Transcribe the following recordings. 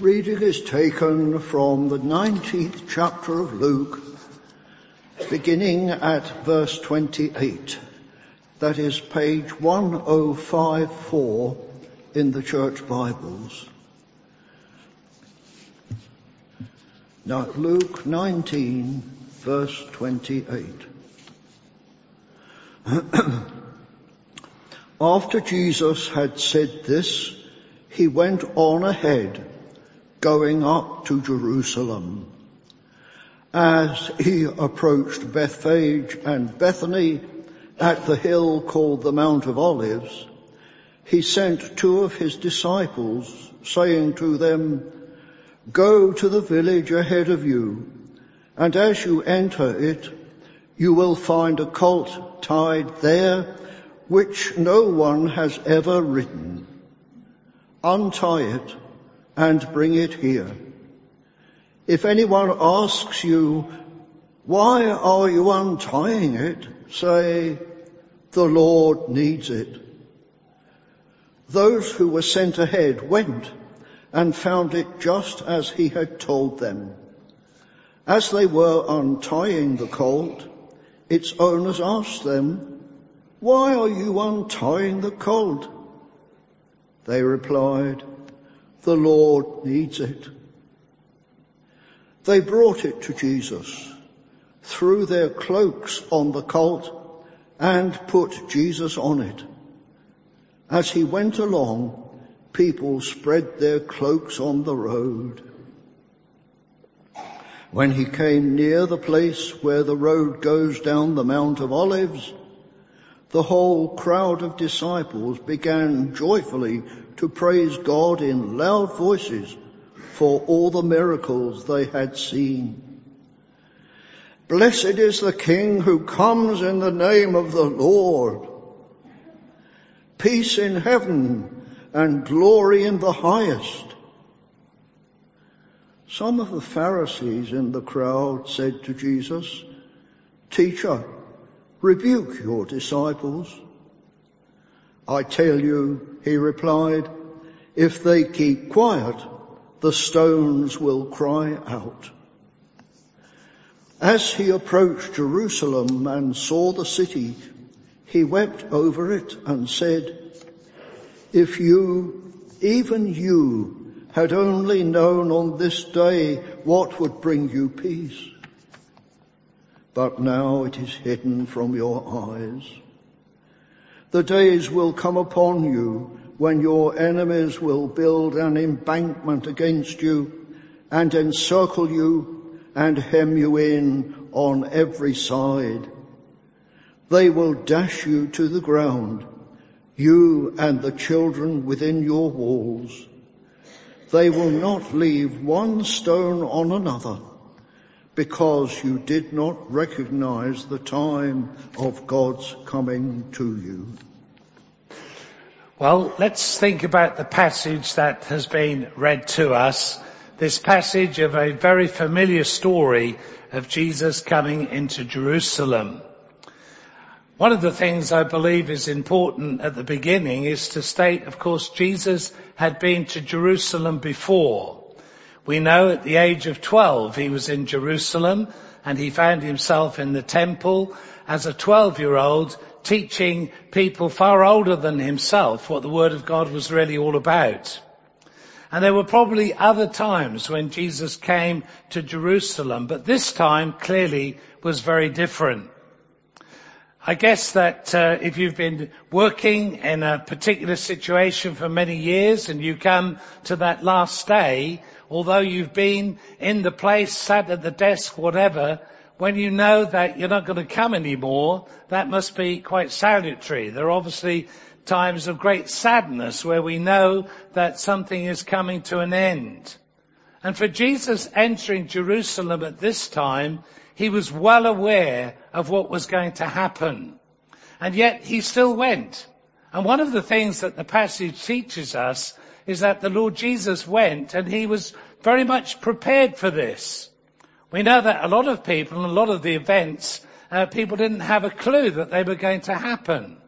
Reading is taken from the 19th chapter of Luke, beginning at verse 28. That is page 1054 in the church Bibles. Now, Luke 19, verse 28. After Jesus had said this, he went on ahead, going up to Jerusalem. As he approached Bethphage and Bethany at the hill called the Mount of Olives, he sent two of his disciples, saying to them, Go to the village ahead of you, and as you enter it, you will find a colt tied there which no one has ever ridden. Untie it and bring it here. If anyone asks you, why are you untying it? Say, the Lord needs it. Those who were sent ahead went and found it just as he had told them. As they were untying the colt, its owners asked them, why are you untying the colt? They replied, the Lord needs it. They brought it to Jesus, threw their cloaks on the colt and put Jesus on it. As he went along, people spread their cloaks on the road. When he came near the place where the road goes down the Mount of Olives, the whole crowd of disciples began joyfully to praise God in loud voices for all the miracles they had seen. Blessed is the King who comes in the name of the Lord. Peace in heaven and glory in the highest. Some of the Pharisees in the crowd said to Jesus, Teacher, rebuke your disciples. I tell you, he replied, if they keep quiet, the stones will cry out. As he approached Jerusalem and saw the city, he wept over it and said, if you, even you, had only known on this day what would bring you peace, but now it is hidden from your eyes. The days will come upon you when your enemies will build an embankment against you and encircle you and hem you in on every side. They will dash you to the ground, you and the children within your walls. They will not leave one stone on another because you did not recognize the time of God's coming to you. Well, let's think about the passage that has been read to us. This passage of a very familiar story of Jesus coming into Jerusalem. One of the things I believe is important at the beginning is to state, of course, Jesus had been to Jerusalem before. We know at the age of 12 he was in Jerusalem and he found himself in the temple as a 12 year old teaching people far older than himself what the word of God was really all about. And there were probably other times when Jesus came to Jerusalem, but this time clearly was very different. I guess that uh, if you've been working in a particular situation for many years and you come to that last day, although you've been in the place, sat at the desk, whatever, when you know that you're not going to come anymore, that must be quite salutary. There are obviously times of great sadness where we know that something is coming to an end. And for Jesus entering Jerusalem at this time, he was well aware of what was going to happen. And yet he still went. And one of the things that the passage teaches us is that the Lord Jesus went and he was very much prepared for this. We know that a lot of people and a lot of the events, uh, people didn't have a clue that they were going to happen.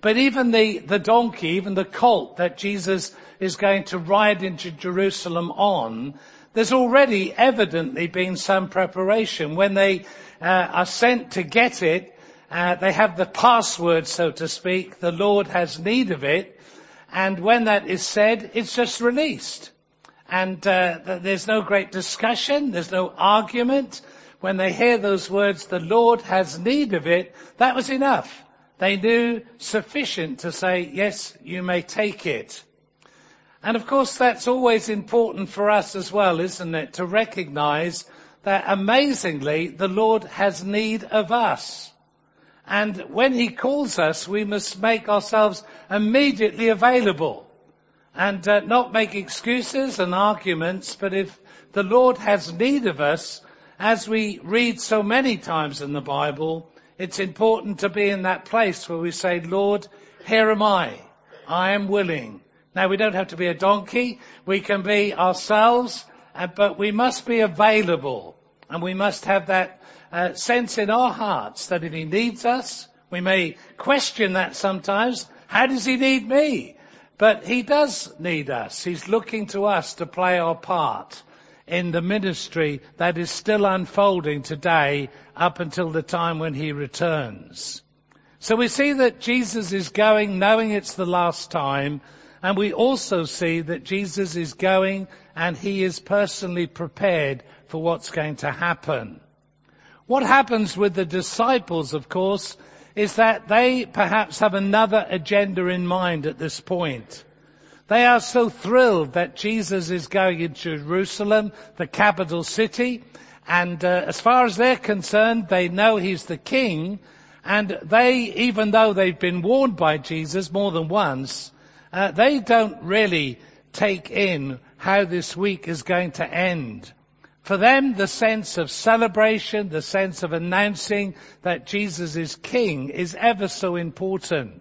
But even the, the donkey, even the colt that Jesus is going to ride into Jerusalem on, there's already evidently been some preparation. When they uh, are sent to get it, uh, they have the password, so to speak. The Lord has need of it. And when that is said, it's just released. And uh, there's no great discussion. There's no argument. When they hear those words, the Lord has need of it, that was enough. They knew sufficient to say, yes, you may take it. And of course that's always important for us as well, isn't it? To recognize that amazingly the Lord has need of us. And when He calls us, we must make ourselves immediately available and uh, not make excuses and arguments, but if the Lord has need of us, as we read so many times in the Bible, it's important to be in that place where we say, Lord, here am I. I am willing. Now we don't have to be a donkey. We can be ourselves, uh, but we must be available and we must have that uh, sense in our hearts that if he needs us, we may question that sometimes. How does he need me? But he does need us. He's looking to us to play our part in the ministry that is still unfolding today up until the time when he returns. So we see that Jesus is going knowing it's the last time and we also see that Jesus is going and he is personally prepared for what's going to happen. What happens with the disciples, of course, is that they perhaps have another agenda in mind at this point. They are so thrilled that Jesus is going into Jerusalem, the capital city, and uh, as far as they're concerned, they know he's the king, and they, even though they've been warned by Jesus more than once, uh, they don't really take in how this week is going to end. For them, the sense of celebration, the sense of announcing that Jesus is king is ever so important.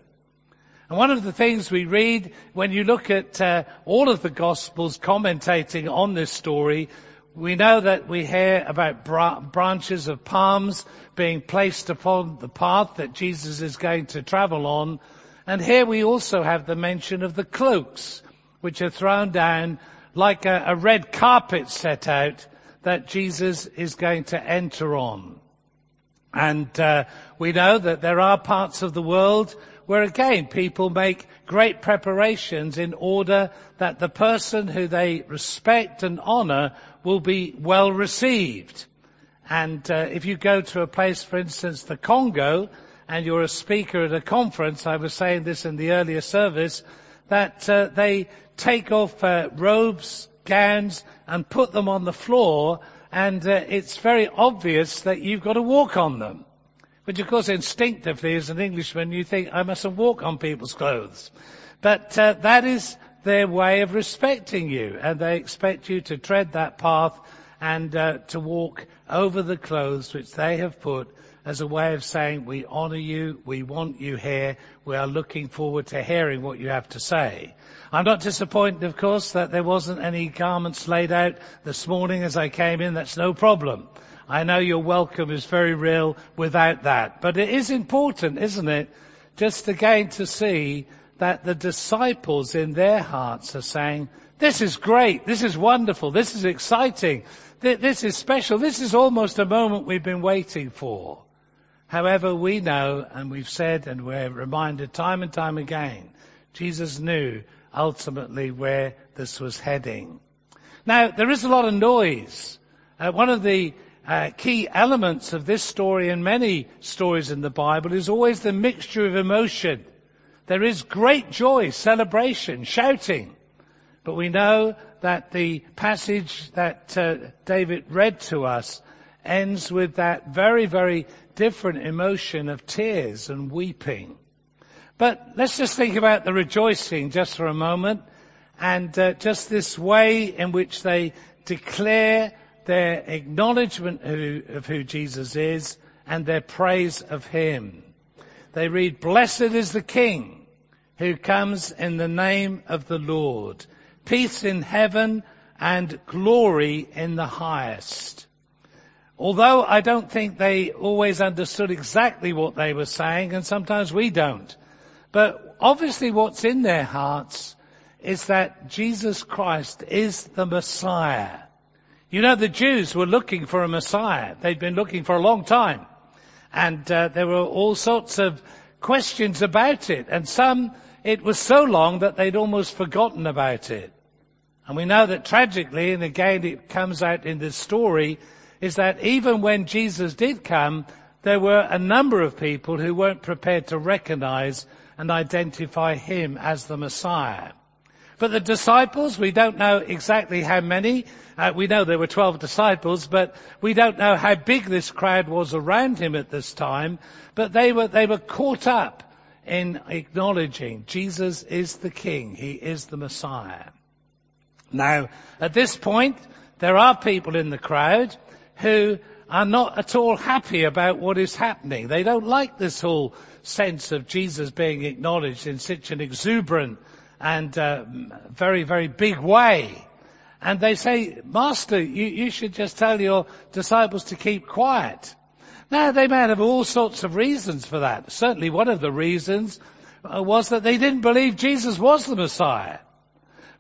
And one of the things we read when you look at uh, all of the Gospels commentating on this story, we know that we hear about bra- branches of palms being placed upon the path that Jesus is going to travel on. And here we also have the mention of the cloaks, which are thrown down like a, a red carpet set out that Jesus is going to enter on. And uh, we know that there are parts of the world where again people make great preparations in order that the person who they respect and honor will be well received. And uh, if you go to a place, for instance, the Congo, and you're a speaker at a conference, I was saying this in the earlier service, that uh, they take off uh, robes, gowns, and put them on the floor, and uh, it's very obvious that you've got to walk on them. Which of course instinctively as an Englishman you think I mustn't walk on people's clothes. But uh, that is their way of respecting you and they expect you to tread that path and uh, to walk over the clothes which they have put as a way of saying we honor you, we want you here, we are looking forward to hearing what you have to say. I'm not disappointed of course that there wasn't any garments laid out this morning as I came in, that's no problem. I know your welcome is very real without that. But it is important, isn't it, just again to see that the disciples in their hearts are saying, this is great, this is wonderful, this is exciting, this is special, this is almost a moment we've been waiting for. However, we know, and we've said, and we're reminded time and time again, Jesus knew ultimately where this was heading. Now, there is a lot of noise. Uh, one of the uh, key elements of this story and many stories in the Bible is always the mixture of emotion. There is great joy, celebration, shouting. But we know that the passage that uh, David read to us ends with that very, very different emotion of tears and weeping. But let's just think about the rejoicing just for a moment and uh, just this way in which they declare their acknowledgement of who Jesus is and their praise of Him. They read, blessed is the King who comes in the name of the Lord. Peace in heaven and glory in the highest. Although I don't think they always understood exactly what they were saying, and sometimes we don't. But obviously what's in their hearts is that Jesus Christ is the Messiah. You know, the Jews were looking for a Messiah. They'd been looking for a long time. And uh, there were all sorts of questions about it. And some, it was so long that they'd almost forgotten about it. And we know that tragically, and again it comes out in this story, is that even when Jesus did come, there were a number of people who weren't prepared to recognize and identify him as the Messiah. But the disciples, we don't know exactly how many. Uh, we know there were 12 disciples, but we don't know how big this crowd was around him at this time. But they were, they were caught up in acknowledging Jesus is the King. He is the Messiah. Now, at this point, there are people in the crowd who are not at all happy about what is happening. They don't like this whole sense of Jesus being acknowledged in such an exuberant and uh, very, very big way. And they say, Master, you, you should just tell your disciples to keep quiet. Now, they may have all sorts of reasons for that. Certainly one of the reasons uh, was that they didn't believe Jesus was the Messiah.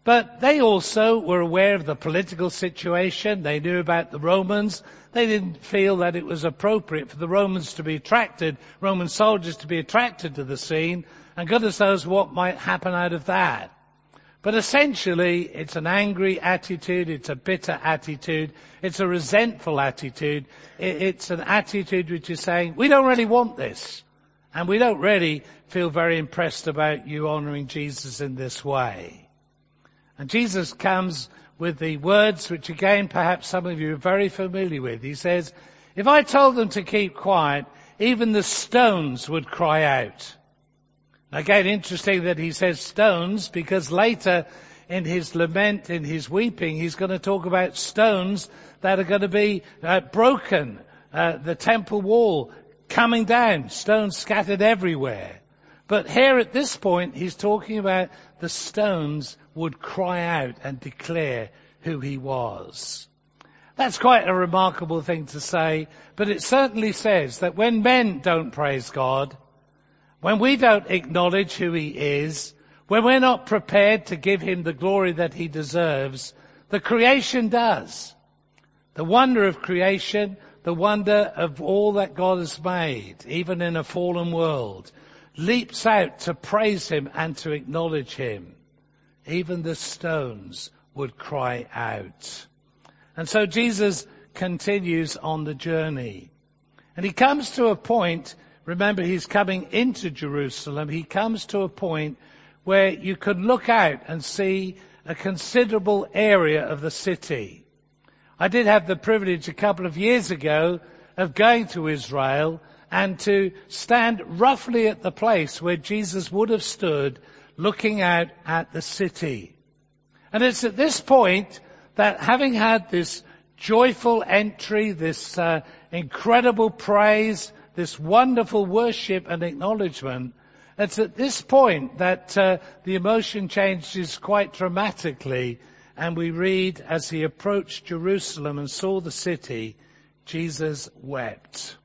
But they also were aware of the political situation. They knew about the Romans. They didn't feel that it was appropriate for the Romans to be attracted, Roman soldiers to be attracted to the scene and goodness knows what might happen out of that. But essentially, it's an angry attitude, it's a bitter attitude, it's a resentful attitude, it's an attitude which is saying, we don't really want this. And we don't really feel very impressed about you honoring Jesus in this way. And Jesus comes with the words which again perhaps some of you are very familiar with. He says, if I told them to keep quiet, even the stones would cry out. Again, interesting that he says stones because later in his lament, in his weeping, he's going to talk about stones that are going to be uh, broken, uh, the temple wall coming down, stones scattered everywhere. But here at this point, he's talking about the stones would cry out and declare who he was. That's quite a remarkable thing to say, but it certainly says that when men don't praise God, when we don't acknowledge who He is, when we're not prepared to give Him the glory that He deserves, the creation does. The wonder of creation, the wonder of all that God has made, even in a fallen world, leaps out to praise Him and to acknowledge Him. Even the stones would cry out. And so Jesus continues on the journey. And he comes to a point remember he's coming into Jerusalem, he comes to a point where you could look out and see a considerable area of the city. I did have the privilege a couple of years ago of going to Israel and to stand roughly at the place where Jesus would have stood looking out at the city. And it's at this point that having had this joyful entry, this uh, incredible praise, this wonderful worship and acknowledgement, it's at this point that uh, the emotion changes quite dramatically and we read as he approached Jerusalem and saw the city, Jesus wept.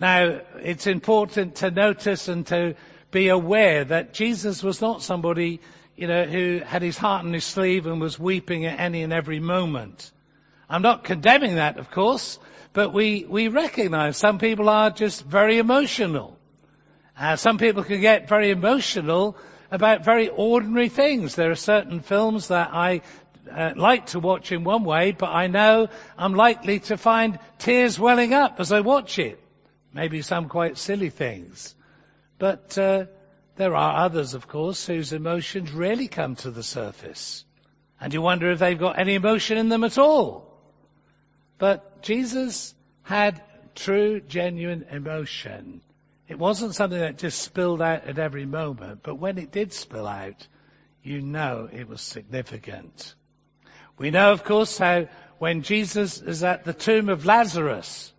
Now, it's important to notice and to be aware that Jesus was not somebody, you know, who had his heart on his sleeve and was weeping at any and every moment. I'm not condemning that, of course, but we, we recognize some people are just very emotional. Uh, some people can get very emotional about very ordinary things. There are certain films that I uh, like to watch in one way, but I know I'm likely to find tears welling up as I watch it. Maybe some quite silly things. But uh, there are others, of course, whose emotions rarely come to the surface. And you wonder if they've got any emotion in them at all. But Jesus had true, genuine emotion. It wasn't something that just spilled out at every moment, but when it did spill out, you know it was significant. We know, of course, how when Jesus is at the tomb of Lazarus,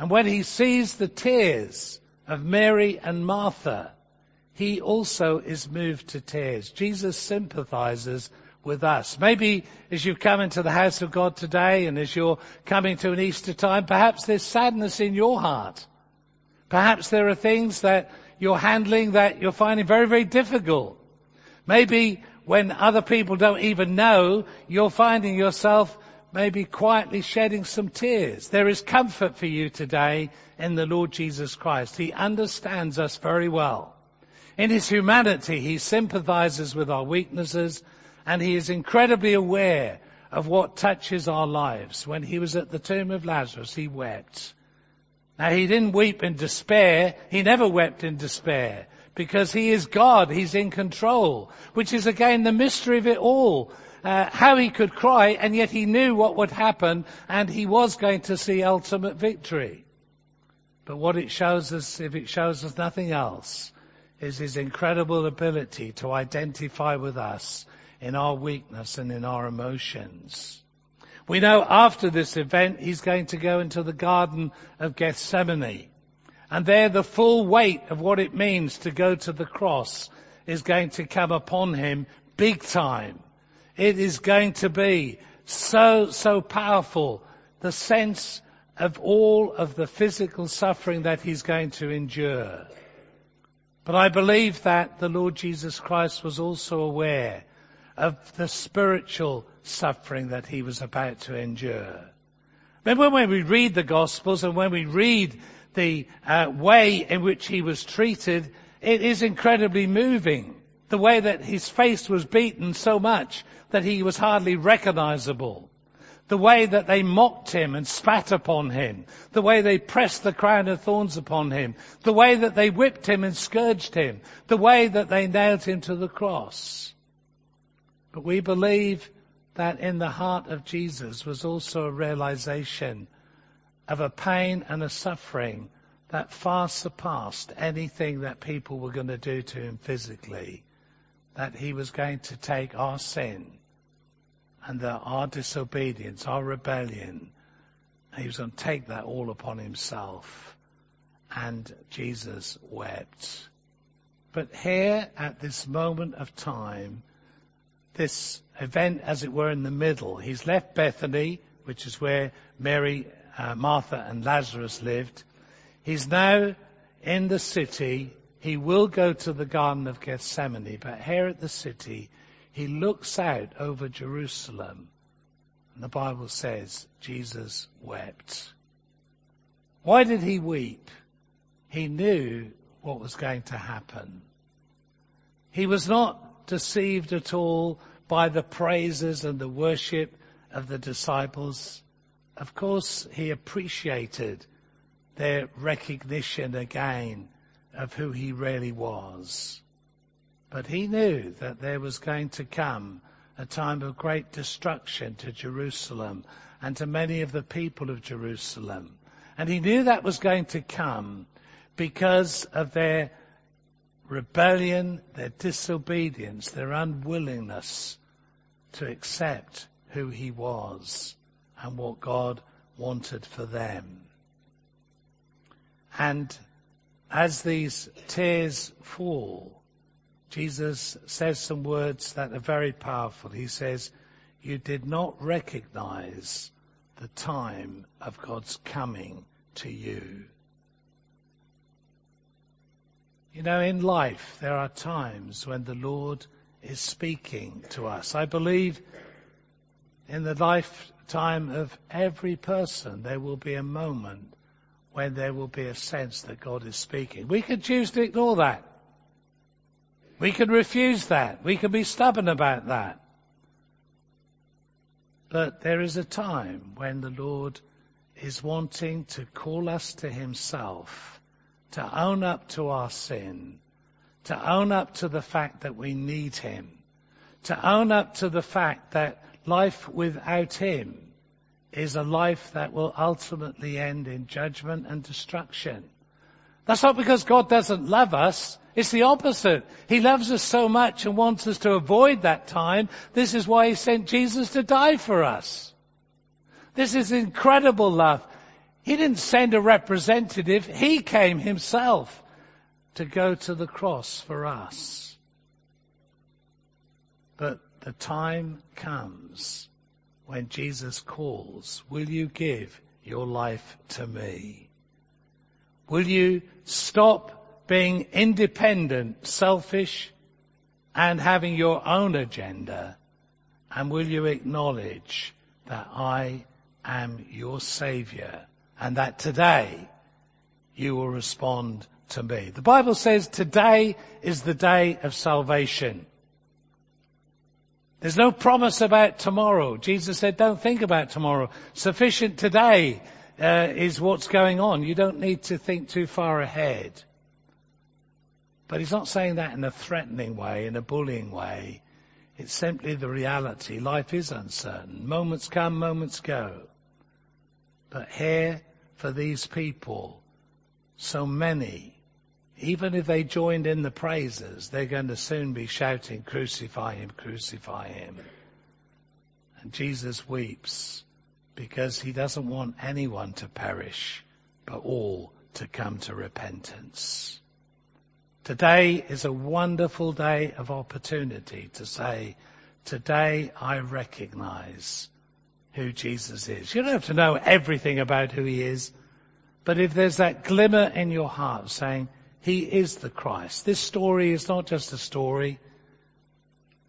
and when he sees the tears of Mary and Martha, he also is moved to tears. Jesus sympathizes with us. Maybe as you've come into the house of God today and as you're coming to an Easter time, perhaps there's sadness in your heart. Perhaps there are things that you're handling that you're finding very, very difficult. Maybe when other people don't even know, you're finding yourself maybe quietly shedding some tears. There is comfort for you today in the Lord Jesus Christ. He understands us very well. In his humanity, he sympathizes with our weaknesses and he is incredibly aware of what touches our lives. When he was at the tomb of Lazarus, he wept. Now he didn't weep in despair. He never wept in despair because he is God. He's in control, which is again the mystery of it all. Uh, how he could cry and yet he knew what would happen and he was going to see ultimate victory. But what it shows us, if it shows us nothing else, is his incredible ability to identify with us in our weakness and in our emotions. We know after this event, he's going to go into the Garden of Gethsemane. And there the full weight of what it means to go to the cross is going to come upon him big time. It is going to be so, so powerful. The sense of all of the physical suffering that he's going to endure. But I believe that the Lord Jesus Christ was also aware of the spiritual suffering that he was about to endure. Remember when we read the Gospels and when we read the uh, way in which he was treated, it is incredibly moving. The way that his face was beaten so much that he was hardly recognizable. The way that they mocked him and spat upon him. The way they pressed the crown of thorns upon him. The way that they whipped him and scourged him. The way that they nailed him to the cross. But we believe that in the heart of Jesus was also a realization of a pain and a suffering that far surpassed anything that people were going to do to him physically. That he was going to take our sin and our disobedience, our rebellion. He was going to take that all upon himself. And Jesus wept. But here at this moment of time, this event, as it were, in the middle. He's left Bethany, which is where Mary, uh, Martha, and Lazarus lived. He's now in the city. He will go to the Garden of Gethsemane, but here at the city, he looks out over Jerusalem. And the Bible says Jesus wept. Why did he weep? He knew what was going to happen. He was not deceived at all by the praises and the worship of the disciples. Of course, he appreciated their recognition again of who he really was. But he knew that there was going to come a time of great destruction to Jerusalem and to many of the people of Jerusalem. And he knew that was going to come because of their rebellion, their disobedience, their unwillingness to accept who he was and what God wanted for them. And as these tears fall, Jesus says some words that are very powerful. He says, you did not recognize the time of God's coming to you. You know, in life, there are times when the Lord is speaking to us. I believe in the lifetime of every person, there will be a moment when there will be a sense that God is speaking. We can choose to ignore that. We can refuse that. We can be stubborn about that. But there is a time when the Lord is wanting to call us to Himself to own up to our sin, to own up to the fact that we need Him, to own up to the fact that life without Him is a life that will ultimately end in judgment and destruction. That's not because God doesn't love us. It's the opposite. He loves us so much and wants us to avoid that time. This is why He sent Jesus to die for us. This is incredible love. He didn't send a representative. He came himself to go to the cross for us. But the time comes when Jesus calls, will you give your life to me? Will you stop being independent, selfish, and having your own agenda? And will you acknowledge that I am your Savior and that today you will respond to me? The Bible says today is the day of salvation. There's no promise about tomorrow. Jesus said, don't think about tomorrow. Sufficient today uh, is what's going on. You don't need to think too far ahead. But he's not saying that in a threatening way, in a bullying way. It's simply the reality. Life is uncertain. Moments come, moments go. But here, for these people, so many, even if they joined in the praises, they're going to soon be shouting, crucify him, crucify him. And Jesus weeps because he doesn't want anyone to perish, but all to come to repentance. Today is a wonderful day of opportunity to say, today I recognize who Jesus is. You don't have to know everything about who he is, but if there's that glimmer in your heart saying, he is the Christ. This story is not just a story.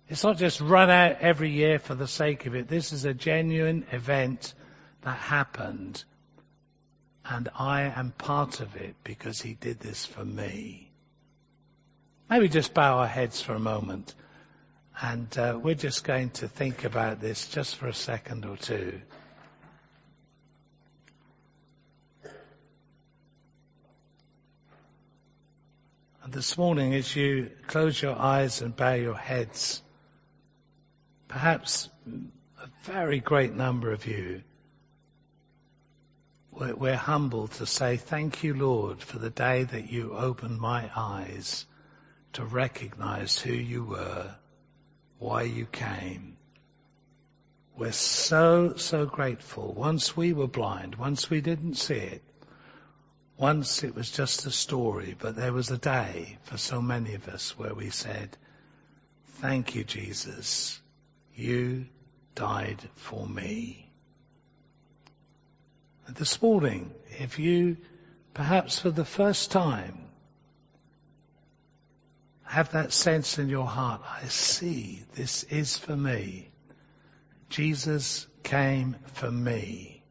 It's not just run out every year for the sake of it. This is a genuine event that happened. And I am part of it because he did this for me. Maybe just bow our heads for a moment. And uh, we're just going to think about this just for a second or two. And this morning, as you close your eyes and bow your heads, perhaps a very great number of you, we're, we're humbled to say, Thank you, Lord, for the day that you opened my eyes to recognize who you were, why you came. We're so, so grateful. Once we were blind, once we didn't see it, once it was just a story, but there was a day for so many of us where we said, thank you, Jesus. You died for me. And this morning, if you perhaps for the first time have that sense in your heart, I see this is for me. Jesus came for me.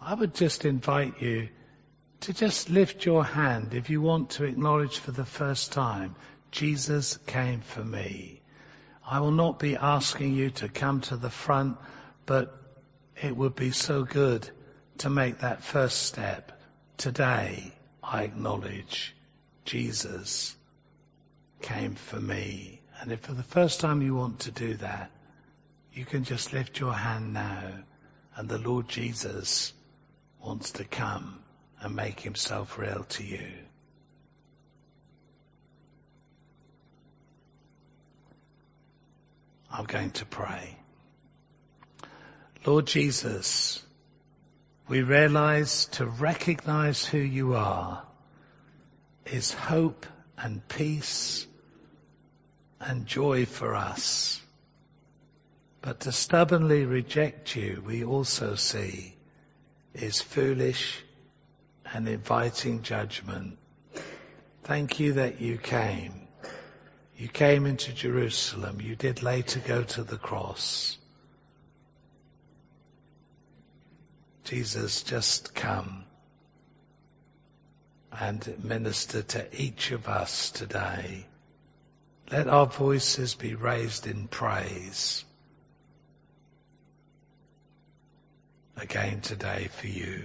I would just invite you to just lift your hand if you want to acknowledge for the first time, Jesus came for me. I will not be asking you to come to the front, but it would be so good to make that first step. Today, I acknowledge Jesus came for me. And if for the first time you want to do that, you can just lift your hand now and the Lord Jesus wants to come and make himself real to you. I'm going to pray. Lord Jesus, we realize to recognize who you are is hope and peace and joy for us. But to stubbornly reject you, we also see is foolish and inviting judgment. Thank you that you came. You came into Jerusalem. You did later go to the cross. Jesus, just come and minister to each of us today. Let our voices be raised in praise again today for you.